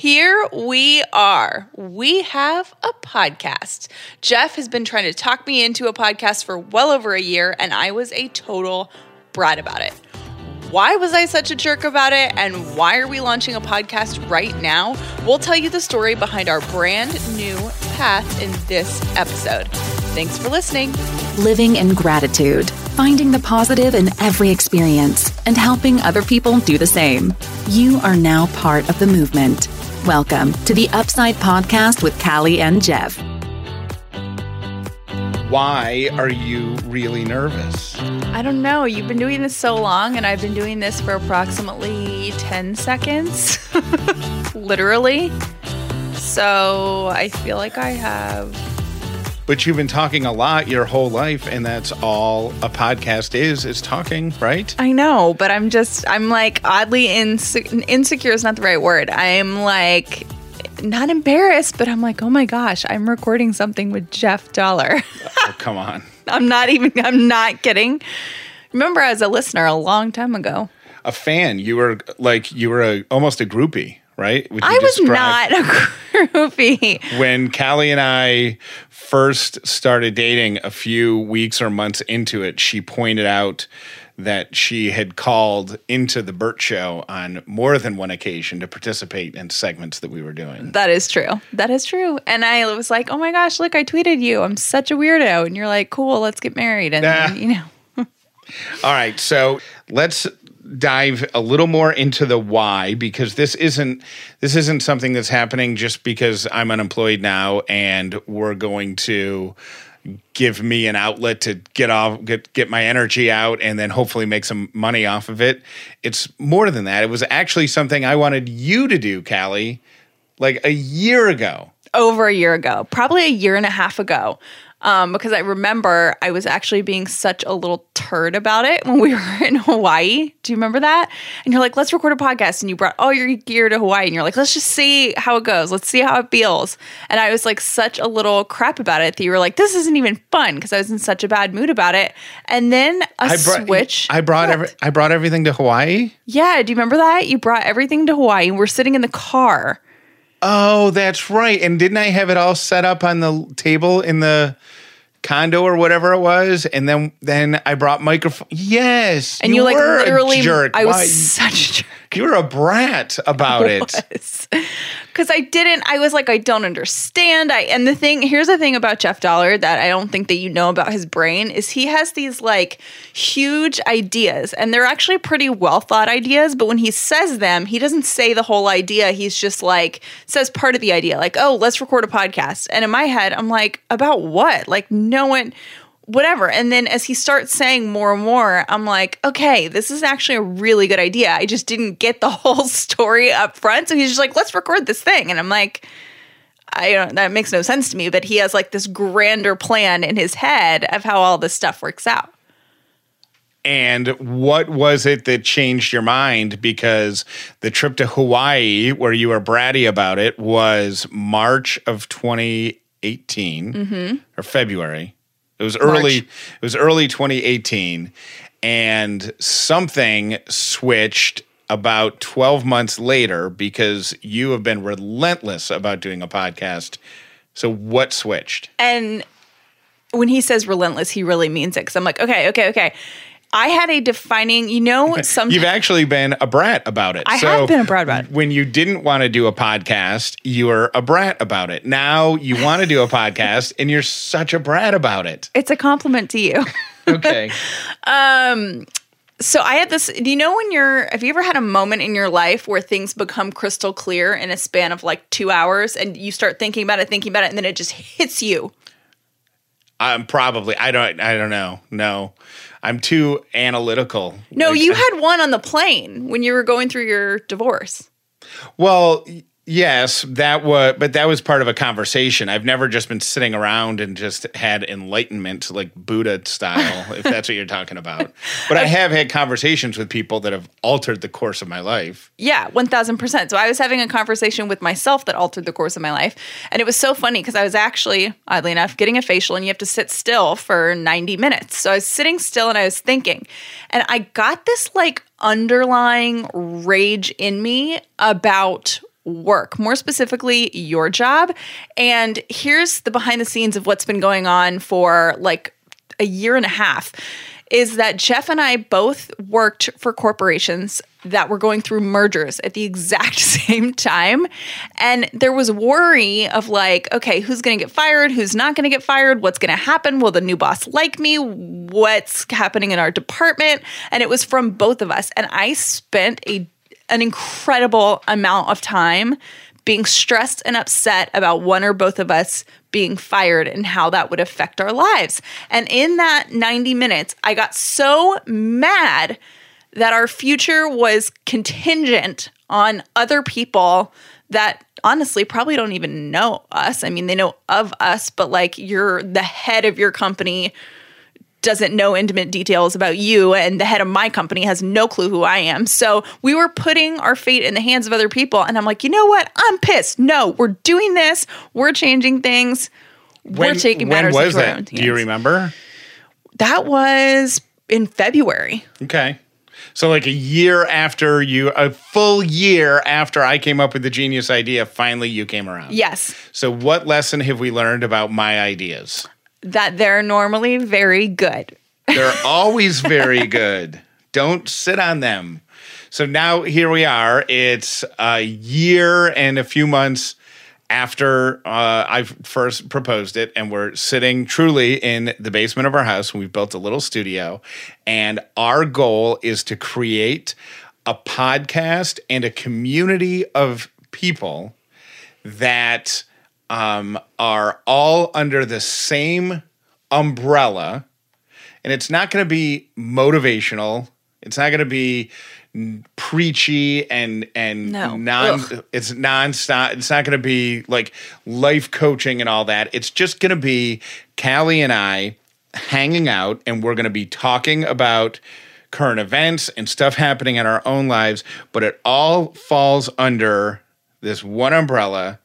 Here we are. We have a podcast. Jeff has been trying to talk me into a podcast for well over a year, and I was a total brat about it. Why was I such a jerk about it? And why are we launching a podcast right now? We'll tell you the story behind our brand new path in this episode. Thanks for listening. Living in gratitude, finding the positive in every experience, and helping other people do the same. You are now part of the movement. Welcome to the Upside Podcast with Callie and Jeff. Why are you really nervous? I don't know. You've been doing this so long, and I've been doing this for approximately 10 seconds, literally. So I feel like I have. But you've been talking a lot your whole life, and that's all a podcast is, is talking, right? I know, but I'm just, I'm like oddly inse- insecure is not the right word. I'm like not embarrassed, but I'm like, oh my gosh, I'm recording something with Jeff Dauler. oh, come on. I'm not even, I'm not kidding. Remember, I was a listener a long time ago. A fan. You were like, you were a, almost a groupie, right? I was not a groupie. When Callie and I first started dating a few weeks or months into it, she pointed out that she had called into the Bert Show on more than one occasion to participate in segments that we were doing. That is true. That is true. And I was like, oh my gosh, look, I tweeted you. I'm such a weirdo. And you're like, cool, let's get married. And, Nah. then, you know, All right, so let's dive a little more into the why because this isn't this isn't something that's happening just because I'm unemployed now and we're going to give me an outlet to get off get get my energy out and then hopefully make some money off of it. It's more than that. It was actually something I wanted you to do, Callie, like a year ago. over a year ago, probably a year and a half ago. Um, because I remember I was actually being such a little turd about it when we were in Hawaii. Do you remember that? And you're like, let's record a podcast. And you brought all your gear to Hawaii. And you're like, let's just see how it goes. Let's see how it feels. And I was like, such a little crap about it that you were like, this isn't even fun because I was in such a bad mood about it. And then a I brought switch. I brought every, I brought everything to Hawaii. Yeah. Do you remember that? You brought everything to Hawaii we're sitting in the car. Oh, that's right. And didn't I have it all set up on the table in the condo or whatever it was? And then then I brought microphone. Yes. And you, like were a literally, jerk. I was Why- such a jerk. You were a brat about it. because I didn't. I was like, I don't understand. I and the thing here's the thing about Jeff Dauler that I don't think that you know about his brain is he has these like huge ideas, and they're actually pretty well thought ideas. But when he says them, he doesn't say the whole idea. He's just like says part of the idea, like, oh, let's record a podcast. And in my head, I'm like, about what? Like, no one whatever. And then as he starts saying more and more, I'm like, okay, this is actually a really good idea. I just didn't get the whole story up front. So he's just like, let's record this thing. And I'm like, I don't, that makes no sense to me, but he has like this grander plan in his head of how all this stuff works out. And what was it that changed your mind? Because the trip to Hawaii, where you were bratty about it, was March of 2018 Mm-hmm. or February. It was early. March. It was early 2018, and something switched about 12 months later because you have been relentless about doing a podcast. So what switched? And when he says relentless, he really means it. Cause I'm like, okay, okay, okay. I had a defining, you know, some You've actually been a brat about it. I have been a brat about it. When you didn't want to do a podcast, you were a brat about it. Now you want to do a podcast and you're such a brat about it. it's a compliment to you. Okay. Um so I had this. Do you know when you're? Have you ever had a moment in your life where things become crystal clear in a span of like two hours, and you start thinking about it, thinking about it, and then it just hits you? I'm probably I don't I don't know. No. I'm too analytical. No, Like, you had one on the plane when you were going through your divorce. Well, yes, that was but that was part of a conversation. I've never just been sitting around and just had enlightenment like Buddha style, if that's what you're talking about. But I have had conversations with people that have altered the course of my life. Yeah, 1000%. So I was having a conversation with myself that altered the course of my life. And it was so funny because I was actually, oddly enough, getting a facial and you have to sit still for 90 minutes. So I was sitting still and I was thinking. And I got this like underlying rage in me about work, more specifically, your job. And here's the behind the scenes of what's been going on for like a year and a half is that Jeff and I both worked for corporations that were going through mergers at the exact same time. And there was worry of like, okay, who's going to get fired? Who's not going to get fired? What's going to happen? Will the new boss like me? What's happening in our department? And it was from both of us. And I spent a an incredible amount of time being stressed and upset about one or both of us being fired and how that would affect our lives. And in that 90 minutes, I got so mad that our future was contingent on other people that honestly probably don't even know us. I mean, they know of us, but like you're the head of your company doesn't know intimate details about you and the head of my company has no clue who I am. So we were putting our fate in the hands of other people and I'm like, "You know what? I'm pissed. No, we're doing this. We're changing things. we're taking when matters was into our own Do you remember? That was in February. Okay. So like a year after you a full year after I came up with the genius idea, finally you came around. Yes. So what lesson have we learned about my ideas? That they're normally very good. They're always very good. Don't sit on them. So now here we are. It's a year and a few months after uh, I first proposed it, and we're sitting truly in the basement of our house. We've built a little studio, and our goal is to create a podcast and a community of people that um, are all under the same umbrella and it's not going to be motivational. It's not going to be preachy and and No. non. Ugh. It's nonstop. It's not going to be like life coaching and all that. It's just going to be Callie and I hanging out, and we're going to be talking about current events and stuff happening in our own lives. But it all falls under this one umbrella,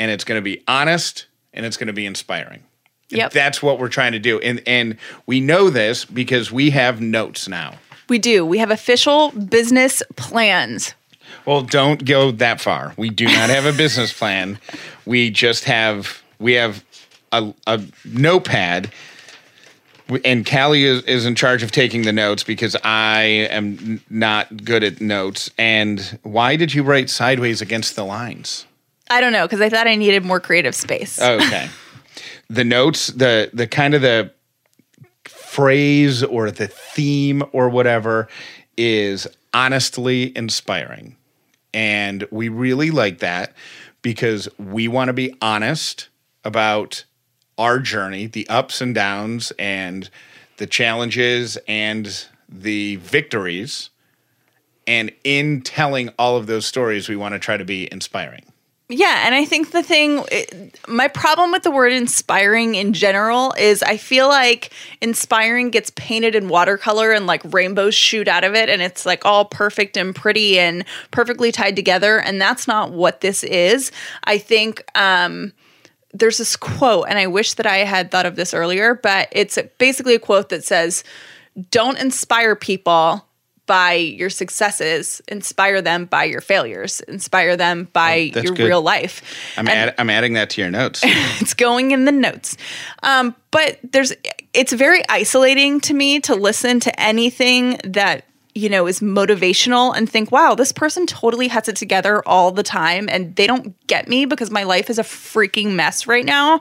and it's going to be honest and it's going to be inspiring. Yep. That's what we're trying to do. And and we know this because we have notes now. We do. We have official business plans. Well, don't go that far. We do not have a business plan. We just have we have a, a notepad. And Callie is, is in charge of taking the notes because I am not good at notes. And why did you write sideways against the lines? I don't know because I thought I needed more creative space. Oh, okay. the notes, the the kind of the phrase or the theme or whatever is honestly inspiring. And we really like that because we want to be honest about our journey, the ups and downs and the challenges and the victories. And in telling all of those stories, we want to try to be inspiring. Yeah, and I think the thing, it- my problem with the word inspiring in general is I feel like inspiring gets painted in watercolor and like rainbows shoot out of it, and it's like all perfect and pretty and perfectly tied together. And that's not what this is. I think, um, there's this quote, and I wish that I had thought of this earlier, but it's basically a quote that says, Don't inspire people by your successes, inspire them by your failures, inspire them by Oh, your good. real life. I'm, add, I'm adding that to your notes. It's going in the notes. Um, but there's it's very isolating to me to listen to anything that you know is motivational and think wow this person totally has it together all the time and they don't get me because my life is a freaking mess right now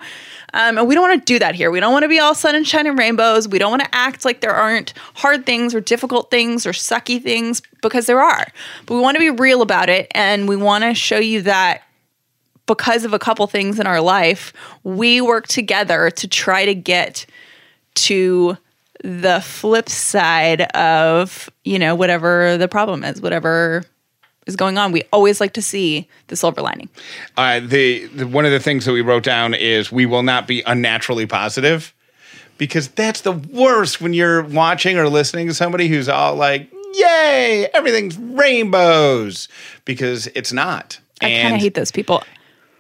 um, and we don't want to do that here. We don't want to be all sunshine and rainbows. We don't want to act like there aren't hard things or difficult things or sucky things because there are. But we want to be real about it and we want to show you that because of a couple things in our life, we work together to try to get to the flip side of, you know, whatever the problem is, whatever is going on. We always like to see the silver lining. uh, the, the one of the things that we wrote down is we will not be unnaturally positive because that's the worst when you're watching or listening to somebody who's all like, "Yay, everything's rainbows," because it's not. I kind of hate those people.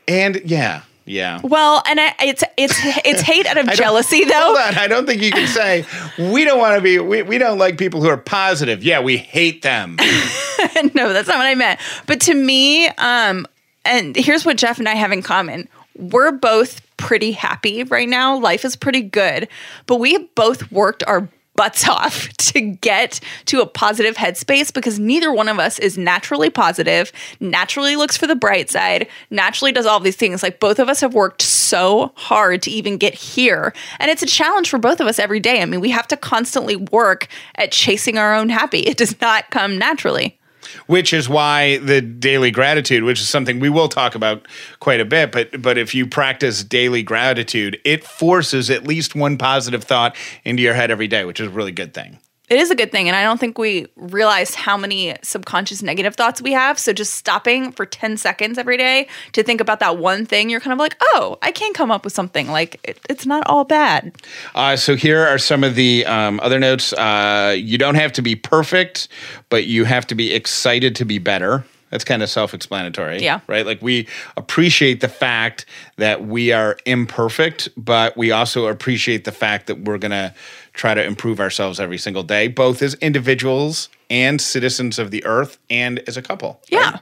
And yeah, yeah. Well, and I, it's it's it's hate out of jealousy though. Hold on, I don't think you can say we don't want to be. We, we don't like people who are positive. Yeah, we hate them. no, that's not what I meant. But to me, um, and here's what Jeff and I have in common. We're both pretty happy right now. Life is pretty good, but we both worked our butts off to get to a positive headspace because neither one of us is naturally positive, naturally looks for the bright side, naturally does all these things. Like both of us have worked so hard to even get here. And it's a challenge for both of us every day. I mean, we have to constantly work at chasing our own happy. It does not come naturally which is why the daily gratitude which is something we will talk about quite a bit but but if you practice daily gratitude it forces at least one positive thought into your head every day which is a really good thing it is a good thing. And I don't think we realize how many subconscious negative thoughts we have. So just stopping for 10 seconds every day to think about that one thing, you're kind of like, oh, I can come up with something. Like it, it's not all bad. Uh, so here are some of the um, other notes. Uh, you don't have to be perfect, but you have to be excited to be better. That's kind of self explanatory. Yeah. Right? Like we appreciate the fact that we are imperfect, but we also appreciate the fact that we're going to try to improve ourselves every single day, both as individuals and citizens of the earth and as a couple. Yeah.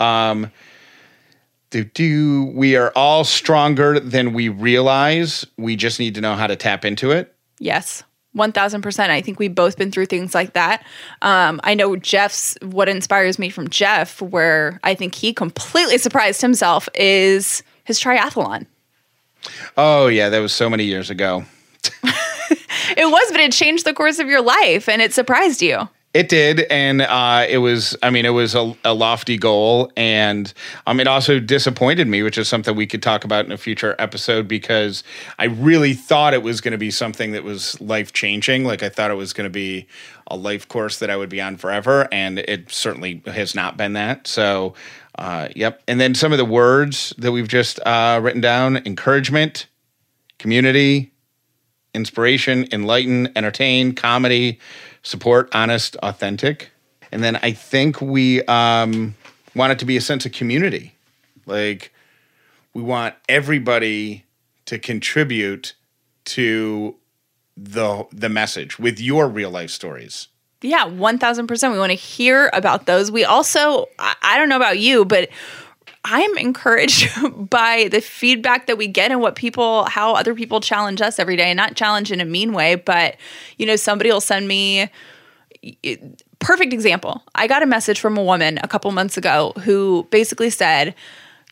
Right? Um, do, do we are all stronger than we realize. We just need to know how to tap into it. Yes. 1000%. I think we've both been through things like that. Um, I know Jeff's, what inspires me from Jeff, where I think he completely surprised himself, is his triathlon. Oh, yeah. That was so many years ago. it was, but it changed the course of your life and it surprised you. It did, and uh, it was. I mean, it was a, a, lofty goal, and um, it also disappointed me, which is something we could talk about in a future episode because I really thought it was going to be something that was life changing. Like I thought it was going to be a life course that I would be on forever, and it certainly has not been that. So, uh, yep. And then some of the words that we've just uh, written down: encouragement, community, inspiration, enlighten, entertain, comedy support, honest, authentic. And then I think we um, want it to be a sense of community. Like we want everybody to contribute to the the message with your real life stories. Yeah, 1000%. We want to hear about those. We also I, I don't know about you, but I'm encouraged by the feedback that we get and what people, how other people challenge us every day, not challenge in a mean way, but you know, somebody will send me. Perfect example. I got a message from a woman a couple months ago who basically said,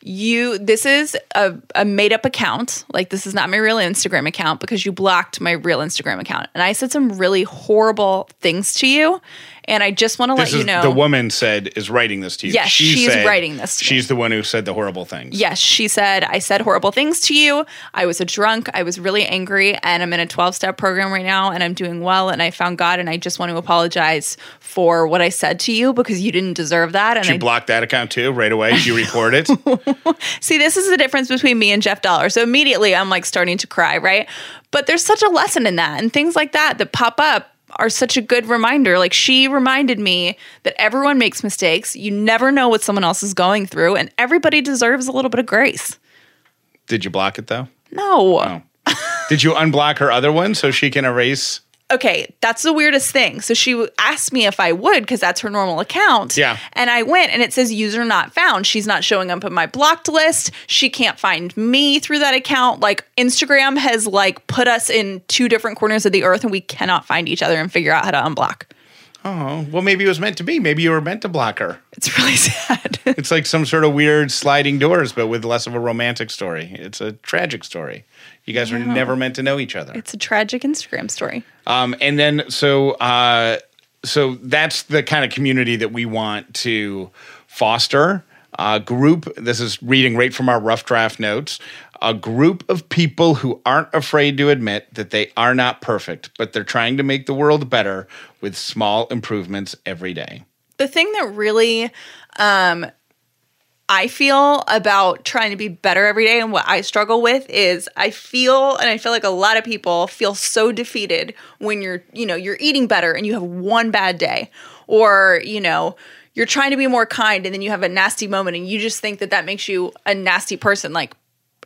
you this is a, a made up account like this is not my real instagram account because you blocked my real instagram account and i said some really horrible things to you and I just want to let you know the woman said is writing this to you. Yes, she she's writing this. she's me. the one who said the horrible things. Yes, she said I said horrible things to you. I was a drunk. I was really angry, and I'm in a 12 step program right now, and I'm doing well, and I found God, and I just want to apologize for what I said to you because you didn't deserve that. And she I, blocked that account too right away. You report it. See, this is the difference between me and Jeff Dauler. So immediately I'm like starting to cry, right? But there's such a lesson in that, and things like that that pop up are such a good reminder. Like she reminded me that everyone makes mistakes. You never know what someone else is going through, and everybody deserves a little bit of grace. Did you block it though? No. Oh. Did you unblock her other one so she can erase? Okay, that's the weirdest thing. So she asked me if I would because that's her normal account. Yeah. And I went and it says user not found. She's not showing up in my blocked list. She can't find me through that account. Like Instagram has like put us in two different corners of the earth and we cannot find each other and figure out how to unblock. Oh, well, maybe it was meant to be. Maybe you were meant to block her. It's really sad. it's like some sort of weird sliding doors, but with less of a romantic story. It's a tragic story. You guys were never meant to know each other. It's a tragic Instagram story. Um, and then so uh, so that's the kind of community that we want to foster. A group. This is reading right from our rough draft notes. A group of people who aren't afraid to admit that they are not perfect, but they're trying to make the world better with small improvements every day. The thing that really um, I feel about trying to be better every day and what I struggle with is I feel and I feel like a lot of people feel so defeated when you're, you know, you're eating better and you have one bad day or, you know, you're trying to be more kind and then you have a nasty moment and you just think that that makes you a nasty person like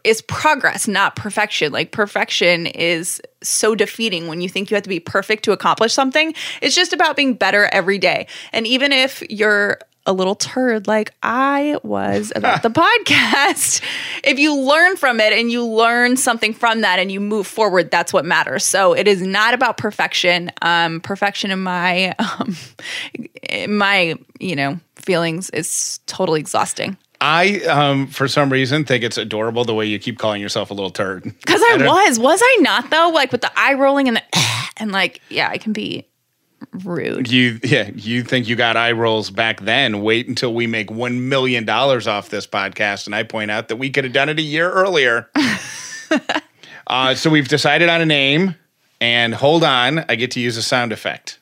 it's progress, not perfection. Like perfection is so defeating when you think you have to be perfect to accomplish something. It's just about being better every day. And even if you're a little turd like I was about the podcast, if you learn from it and you learn something from that and you move forward, that's what matters. So it is not about perfection. Um, perfection in my um, in my you know feelings is totally exhausting. I, um, for some reason, think it's adorable the way you keep calling yourself a little turd. Because I, don't- was, was I not though? Like with the eye rolling and the and like yeah, I can be rude. You, yeah, you think you got eye rolls back then? Wait until we make one million dollars off this podcast, and I point out that we could have done it a year earlier. uh, so we've decided on a name, and hold on, I get to use a sound effect.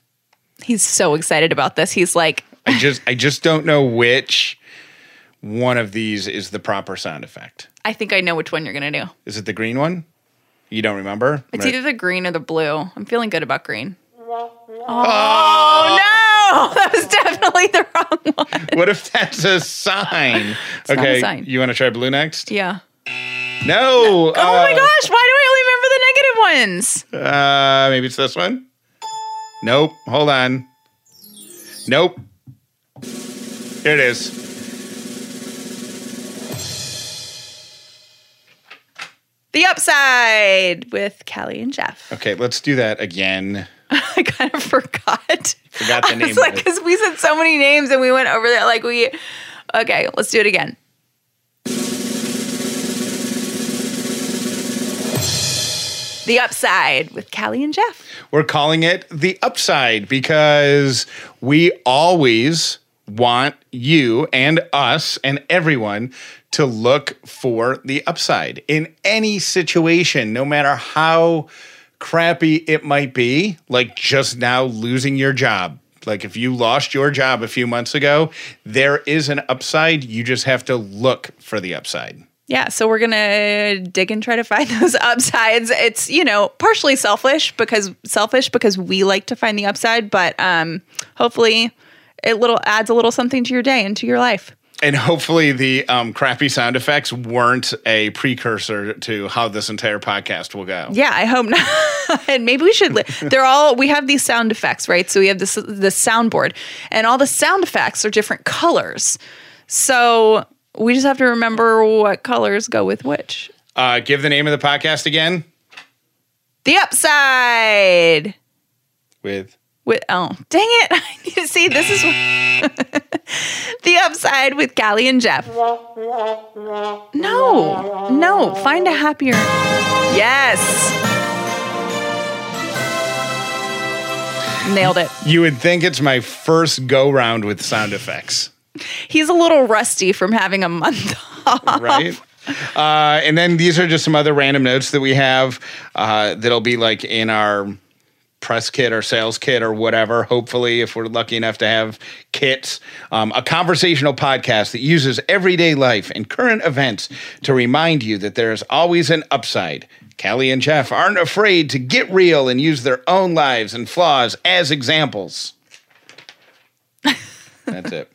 He's so excited about this. He's like, I just, I just don't know which one of these is the proper sound effect. I think I know which one you're gonna do. Is it the green one? You don't remember? It's Right. either the green or the blue. I'm feeling good about green. Oh, no! That was definitely the wrong one. What if that's a sign? a okay, sign. you want to try blue next? Yeah. No. Oh my gosh! Why do I only remember the negative ones? Uh, maybe it's this one. Nope. Hold on. Nope. Here it is. The upside with Callie and Jeff. Okay, let's do that again. I kind of forgot. Forgot the I name like, because we said so many names and we went over that. Like we, okay, let's do it again. The upside with Callie and Jeff. We're calling it the upside because we always want you and us and everyone to look for the upside in any situation, no matter how crappy it might be, like just now losing your job. Like if you lost your job a few months ago, there is an upside. You just have to look for the upside. Yeah, so we're gonna dig and try to find those upsides. It's you know partially selfish because selfish because we like to find the upside, but um, hopefully it little adds a little something to your day and to your life. And hopefully, the um, crappy sound effects weren't a precursor to how this entire podcast will go. Yeah, I hope not. and maybe we should. Li- they're all. We have these sound effects, right? So we have this the soundboard, and all the sound effects are different colors. So we just have to remember what colors go with which. Uh, give the name of the podcast again The upside. with With oh dang it! I need to see this is the upside with Callie and Jeff. No, no, find a happier. Yes, nailed it. You would think it's my first go round with sound effects, He's a little rusty from having a month off. right? uh, and then these are just some other random notes that we have uh, that'll be like in our press kit or sales kit or whatever. Hopefully, if we're lucky enough to have kits, um, a conversational podcast that uses everyday life and current events to remind you that there is always an upside. Callie and Jeff aren't afraid to get real and use their own lives and flaws as examples. That's it.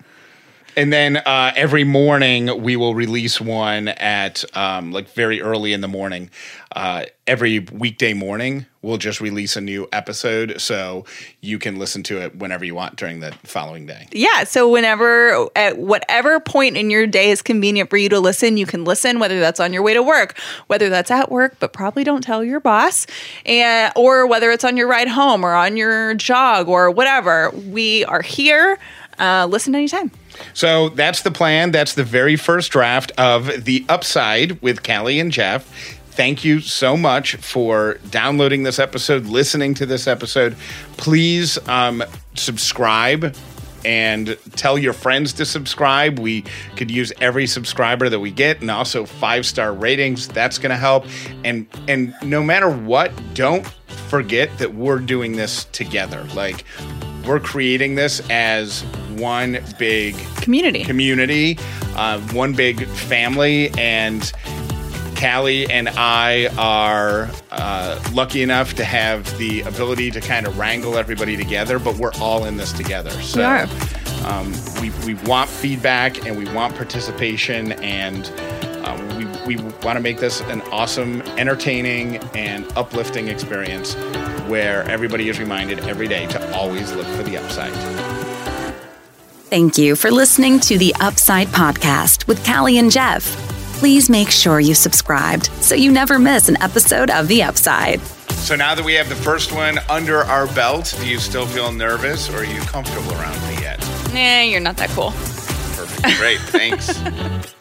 And then uh, every morning we will release one at um, like very early in the morning. Uh, every weekday morning we'll just release a new episode, so you can listen to it whenever you want during the following day. Yeah, so whenever, at whatever point in your day is convenient for you to listen, you can listen, whether that's on your way to work, whether that's at work, but probably don't tell your boss, and or whether it's on your ride home or on your jog or whatever. We are here. Uh, listen anytime. So that's the plan. That's the very first draft of The Upside with Callie and Jeff. Thank you so much for downloading this episode, listening to this episode. Please um, subscribe and tell your friends to subscribe. We could use every subscriber that we get and also five star ratings. That's going to help. And and no matter what, don't forget that we're doing this together. Like we're creating this as one big Community. community, uh, one big family, and Callie and I are uh, lucky enough to have the ability to kind of wrangle everybody together, but we're all in this together. So We are. Um, we, we want feedback and we want participation, and uh, we, we want to make this an awesome, entertaining, and uplifting experience where everybody is reminded every day to always look for the upside. Thank you for listening to the Upside Podcast with Callie and Jeff. Please make sure you subscribed so you never miss an episode of The Upside. So now that we have the first one under our belt, do you still feel nervous or are you comfortable around me yet? Nah, you're not that cool. Perfect. Great. Thanks.